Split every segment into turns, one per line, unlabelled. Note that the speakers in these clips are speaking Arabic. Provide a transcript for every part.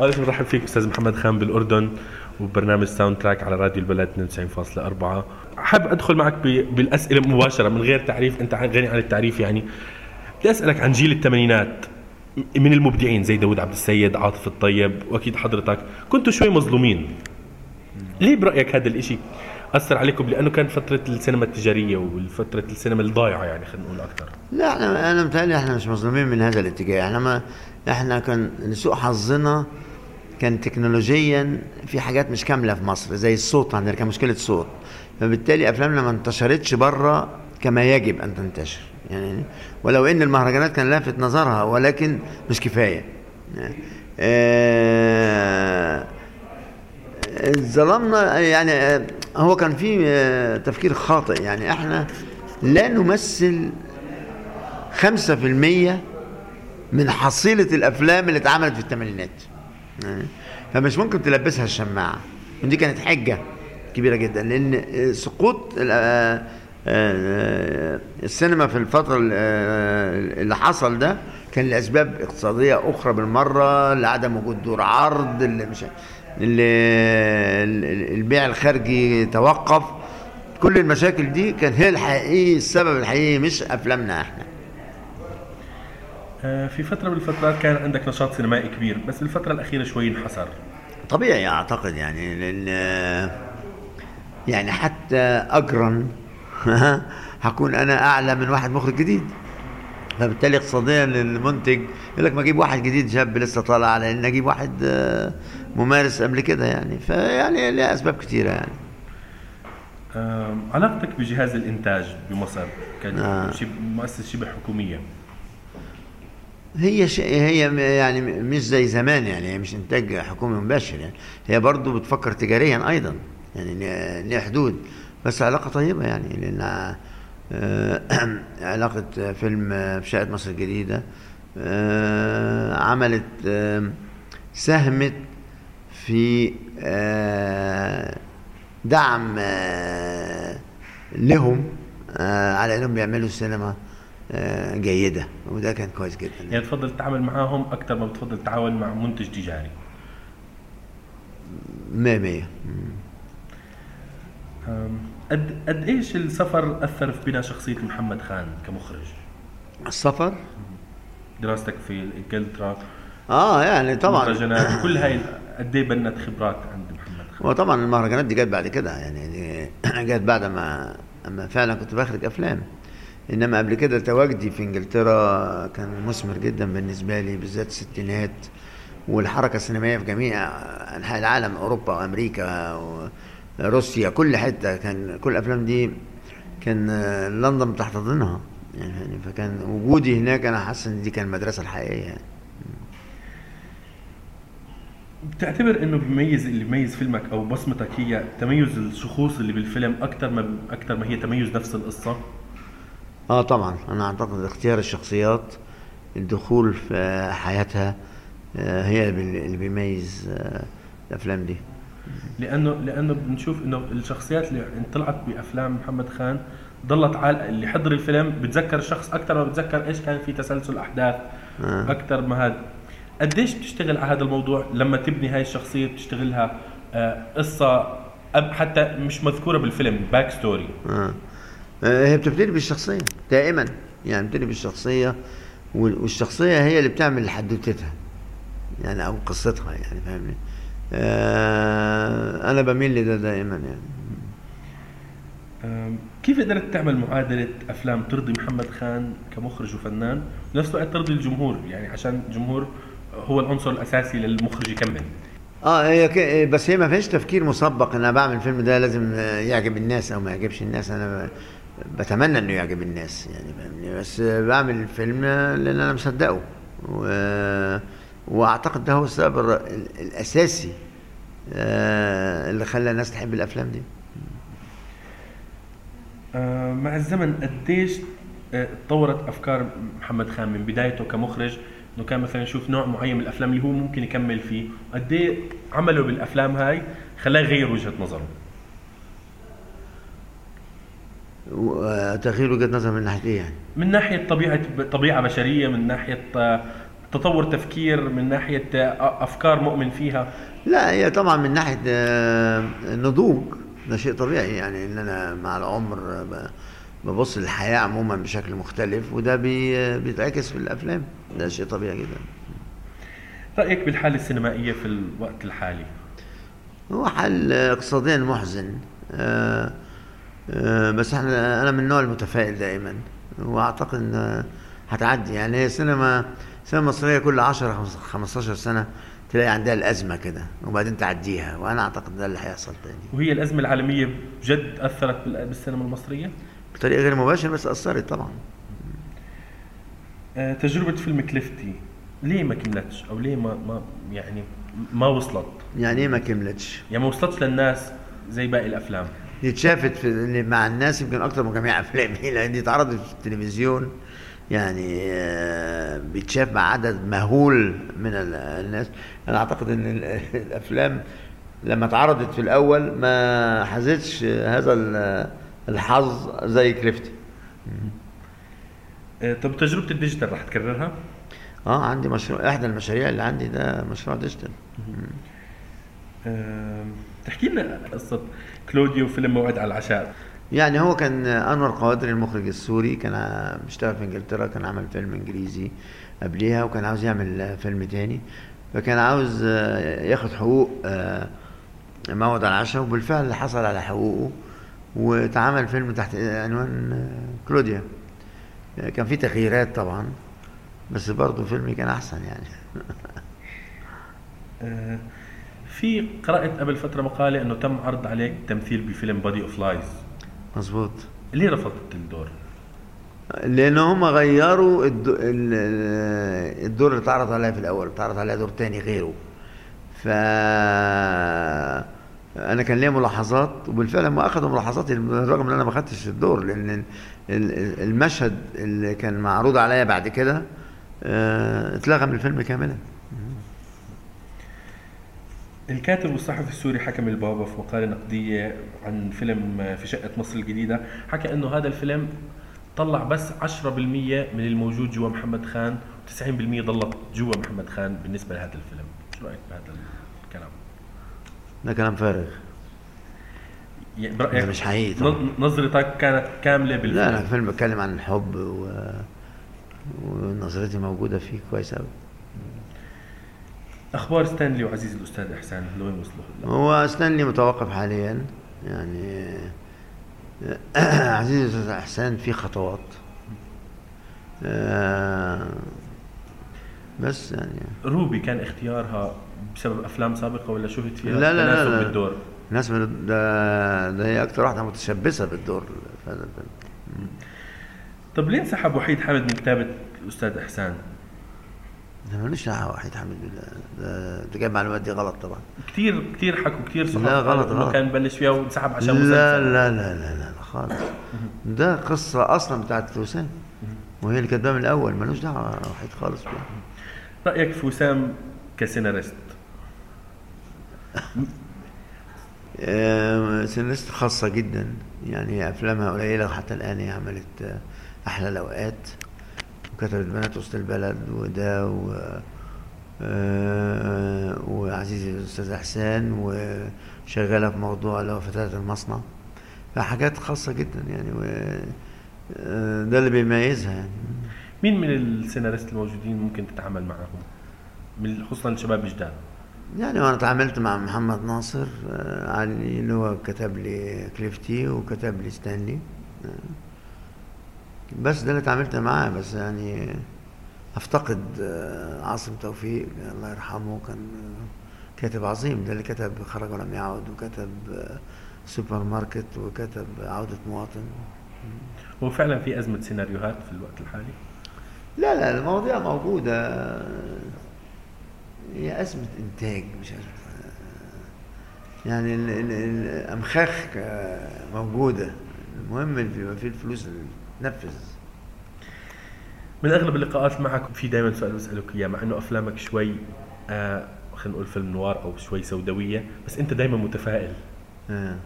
اول شيء برحب فيك أستاذ محمد خان بالأردن وبرنامج Soundtrack على راديو البلد 92.4 حاب أدخل معك بالأسئلة مباشرة من غير تعريف أنت غني عن التعريف يعني. بدي أسألك عن جيل الثمانينات من المبدعين زي داود عبد السيد عاطف الطيب وأكيد حضرتك. كنتوا شوي مظلومين. ليه برأيك هذا الإشي أثر عليكم؟ لأنه كان فترة السينما التجارية والفترة السينما الضايعة يعني خلينا نقول أكثر.
لا إحنا أنا متهيألي إحنا مش مظلومين من هذا الاتجاه. إحنا ما إحنا كان لسوء حظنا كان تكنولوجيا في حاجات مش كاملة في مصر زي الصوت عندنا كان مشكلة صوت. فبالتالي افلامنا ما انتشرتش بره كما يجب أن تنتشر. يعني ولو إن المهرجانات كان لافت نظرها ولكن مش كفاية. آه ظلمنا يعني هو كان في تفكير خاطئ. يعني إحنا لا نمثل خمسة في المية من حصيلة الأفلام اللي اتعملت في الثمانينات. فمش ممكن تلبسها الشماعة. ودي كانت حجة كبيرة جدا لأن سقوط السينما في الفترة اللي حصل ده كان لأسباب اقتصادية أخرى بالمرة لعدم وجود دور عرض اللي مش البيع الخارجي توقف. كل المشاكل دي كان هي الحقيقي السبب الحقيقي مش أفلامنا إحنا.
في فترة من الفترات كان عندك نشاط سينمائي كبير بس الفترة الأخيرة شوي انحسر.
طبيعي أعتقد يعني لأن يعني حتى أجرا هكون أنا أعلى من واحد مخرج جديد. فبالتالي اقتصاديا للمنتج يقول لك ما أجيب واحد جديد شاب لسه طالع على ان أجيب واحد ممارس قبل كده يعني. فيعني لها أسباب كثيره يعني.
علاقتك بجهاز الإنتاج بمصر كان آه. مؤسسه شبه حكومية.
هي شيء هي يعني مش زي زمان يعني هي مش إنتاج حكومي مباشر يعني. هي برضه بتفكر تجاريا أيضا يعني ليها حدود بس علاقة طيبة يعني لأن علاقة فيلم في شقة مصر الجديدة عملت ساهمت في دعم لهم على إنهم بيعملوا سينما. جيدة وده كان كويس جدا
يعني تفضل تتعامل معاهم أكثر ما بتفضل تتعامل مع منتج تجاري
100 100
قد قد إيش السفر أثر في بناء شخصية محمد خان كمخرج؟
السفر؟
دراستك في إنجلترا
آه يعني طبعا
المهرجانات كل هاي قد إيه بنت خبرات عند محمد خان؟
وطبعا المهرجانات دي جت بعد كده يعني دي جت بعد ما أما فعلا كنت بخرج أفلام إنما قبل كده تواجدي في إنجلترا كان مثمر جدا بالنسبة لي بالذات الستينات والحركة السينمائية في جميع أنحاء العالم أوروبا وامريكا و... روسيا كل حتة كان كل الافلام دي كان لندن بتحتضنها يعني فكان وجودي هناك أنا حاسس إن دي كان المدرسة الحقيقية يعني.
بتعتبر إنه بيميز اللي بيميز فيلمك أو بصمتك هي تميز الشخوص اللي بالفيلم أكثر ما أكثر ما هي تميز نفس القصة؟
آه طبعا أنا أعتقد اختيار الشخصيات الدخول في حياتها هي اللي بيميز الأفلام دي
لأنه لأنه بنشوف إنه الشخصيات اللي طلعت بأفلام محمد خان ضلت عال اللي حضر الفيلم بتذكر الشخص أكثر ما بتذكر إيش كان في تسلسل أحداث آه. أكثر ما هذا قديش بتشتغل على هذا الموضوع لما تبني هاي الشخصية بتشتغلها آه قصة حتى مش مذكورة بالفيلم backstory
آه. هي بتبتدي بالشخصية دائما. يعني بتبتدي بالشخصية والشخصية هي اللي بتعمل حدوتتها يعني أو قصتها يعني فاهمني؟ آه أنا بميل لده دائما يعني.
كيف قدرت تعمل معادلة أفلام ترضي محمد خان كمخرج وفنان؟ ونفس الوقت ترضي الجمهور يعني عشان الجمهور هو العنصر الأساسي للمخرج يكمل.
آه هي بس هي ما فيش تفكير مسبق إن أنا بعمل الفيلم ده لازم يعجب الناس أو ما يعجبش الناس. أنا بتمنى إنه يعجب الناس يعني فاهمني؟ بس بعمل الفيلم لأن أنا مصدقه. و... وأعتقد ده هو السبب الأساسي اللي خلى الناس تحب الأفلام دي.
مع الزمن قديش تطورت أفكار محمد خان من بدايته كمخرج؟ إنه كان مثلا يشوف نوع معين من الأفلام اللي هو ممكن يكمل فيه. قد إيه عمله بالأفلام هاي خلاه يغير وجهة نظره؟
تغيير وجهة نظر من ناحية إيه يعني؟
من ناحية طبيعة طبيعة بشرية من ناحية تطور تفكير من ناحية أفكار مؤمن فيها.
لا هي طبعا من ناحية آه، النضوج ده شيء طبيعي يعني إن أنا مع العمر ببص للحياة عموما بشكل مختلف وده بي- بيتعكس في الأفلام. ده شيء طبيعي جدا.
رأيك بالحالة السينمائية في الوقت الحالي؟
هو حل اقتصاديا محزن آه، آه، بس إحنا أنا من النوع المتفائل دائما واعتقد إن هتعدي. يعني هي السينما السينما المصرية كل 10 15 سنة تلاقي عندها الأزمة كده وبعدين تعديها وأنا أعتقد ده اللي هيحصل تاني.
وهي الأزمة العالمية بجد أثرت بال- بالسينما المصرية؟
بطريقة غير مباشرة بس أثرت طبعا.
آه، تجربة فيلم كليفتي ليه ما كملتش؟ أو ليه ما ما يعني ما وصلت؟
يعني إيه ما كملتش؟
يعني ما وصلتش للناس زي باقي الأفلام.
دي اتشافت في اللي مع الناس يمكن أكتر من جميع افلامي لأن دي اتعرضت في التلفزيون. يعني آه، بيتشاف مع عدد مهول من ال- الناس. أنا أعتقد إن ال- الأفلام لما اتعرضت في الأول ما حازتش هذا ال- الحظ زي كليفتي.
آه، طب تجربة ال digital رح تكررها؟
آه عندي مشروع إحدى المشاريع اللي عندي ده مشروع
digital. تحكي لنا قصة كلوديا فيلم موعد على العشاء.
يعني هو كان أنور قوادري المخرج السوري كان بيشتغل في إنجلترا كان عمل فيلم إنجليزي قبليها وكان عاوز يعمل فيلم تاني. فكان عاوز ياخد حقوق آه، موعد على العشاء وبالفعل حصل على حقوقه واتعمل فيلم تحت عنوان كلوديا. آه، كان فيه تغييرات طبعا بس برضه فيلمي كان أحسن يعني.
آه، في قرات قبل فتره مقالة إنه تم عرض عليك تمثيل بفيلم Body of Lies
مظبوط.
ليه رفضت الدور؟
لأن هم غيروا الد- ال- الدور اللي اتعرض عليها في الأول اتعرض عليها دور تاني غيره. ف أنا كان ليا ملاحظات وبالفعل هم أخذوا ملاحظاتي بالرغم إن أنا ما خدتش الدور لأن ال- ال- المشهد اللي كان معروض عليا بعد كده آه، اتلغى من الفيلم كاملا.
الكاتب والصحفي السوري حكم البابا في مقالة نقدية عن فيلم في شقة مصر الجديدة. حكى إنه هذا الفيلم طلع بس 10% من الموجود جوا محمد خان و90% ضلت جوا محمد خان بالنسبة لهذا الفيلم. شو رأيك بهذا الكلام؟
ده كلام فارغ.
يعني برأيك
مش حقيقي طبعاً.
نظ- نظرتك كانت كاملة بالفيلم؟
لا أنا فيلم بتكلم عن الحب و... ونظرتي موجودة فيه كويس قوي
أخبار ستانلي وعزيز الأستاذ إحسان لوين وصلوا؟
هو ستانلي متوقف حاليا يعني عزيز الأستاذ إحسان في خطوات آه، بس يعني
روبي كان اختيارها بسبب أفلام سابقة ولا شفت فيها
لا لا لا, لا.
بالدور؟
الناس من ده ده هي أكتر واحدة متشبثة بالدور في هذا الفيلم
طب ليه انسحب وحيد حامد من كتابة الأستاذ إحسان؟
ده ماليش دعوه وحيد حامد بالله ده ده جايب المعلومات دي غلط طبعا.
كتير كتير حكوا كتير صحاب
لا، غلط، غلط.
كان بلش فيها وانسحب عشان
لا لا لا لا لا لا خالص. ده قصة أصلا بتاعت وسام وهي اللي كاتباها من الأول ملوش دعوة وحيد خالص بيها.
رأيك في وسام كسيناريست
سيناريست خاصة جدا. يعني أفلامها قليلة وحتى الآن هي عملت آه، أحلى وكتبت بنات وسط البلد وده و آه، وعزيزي الأستاذ إحسان وشغالة في موضوع اللي هو فتاة المصنع. فحاجات خاصة جدا يعني و آه، ده اللي بيميزها يعني.
مين من السيناريست الموجودين ممكن تتعامل معهم من خصوصا الشباب الجداد
يعني وأنا اتعاملت مع محمد ناصر آه، علي اللي هو كتب لي كليفتي وكتب لي ستانلي. بس ده اللي اتعاملت معاه بس يعني أفتقد آه، عاصم توفيق الله يرحمه كان آه، كاتب عظيم. ده اللي كتب خرج ولم يعد وكتب آه، سوبر ماركت وكتب عودة مواطن.
هو فعلا في أزمة سيناريوهات في الوقت الحالي؟
لا لا المواضيع موجودة. هي أزمة إنتاج مش أزمة يعني ال- ال- الأمخاخ موجودة. المهم اللي يبقى فيه الفلوس اللي تنفذ
من أغلب اللقاءات معك في دائما سؤال بسألك إياه مع إنه أفلامك شوي آه خلينا نقول فيلم نوار أو شوي سوداوية بس أنت دائما متفائل.
آه.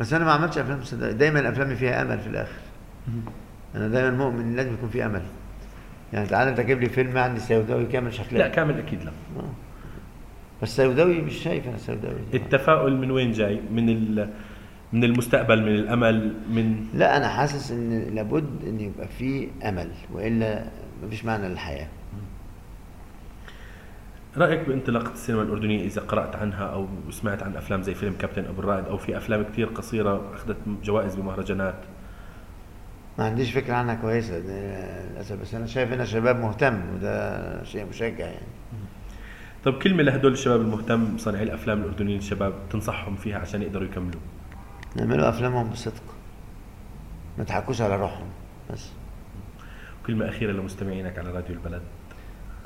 بس أنا ما عملتش أفلام صدق دايما أفلامي فيها أمل في الآخر. أنا دايما مؤمن لازم يكون في أمل. يعني تعال انت لي فيلم عندي سوداوي كامل شكله
لا كامل أكيد لا.
آه. بس سوداوي مش شايف أنا سوداوي.
التفاؤل من وين جاي؟ من ال... من المستقبل من الأمل من
لا أنا حاسس إن لابد إن يبقى في أمل وإلا مفيش معنى للحياة.
رأيك بانطلاقة السينما الأردنية إذا قرأت عنها أو سمعت عن أفلام زي فيلم كابتن أبو الرائد أو في أفلام كثير قصيرة أخذت جوائز بمهرجانات؟
ما عنديش فكرة عنها كويسة للأسف بس أنا شايف إن شباب مهتم وده شيء مشجع يعني.
طب كلمة لهدول الشباب المهتم صانعي الأفلام الأردنيين الشباب تنصحهم فيها عشان يقدروا يكملوا؟
نعملوا أفلامهم بصدق. ما تحكوش على روحهم بس.
كلمة أخيرة لمستمعينك على راديو البلد.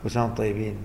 كل سنة طيبين.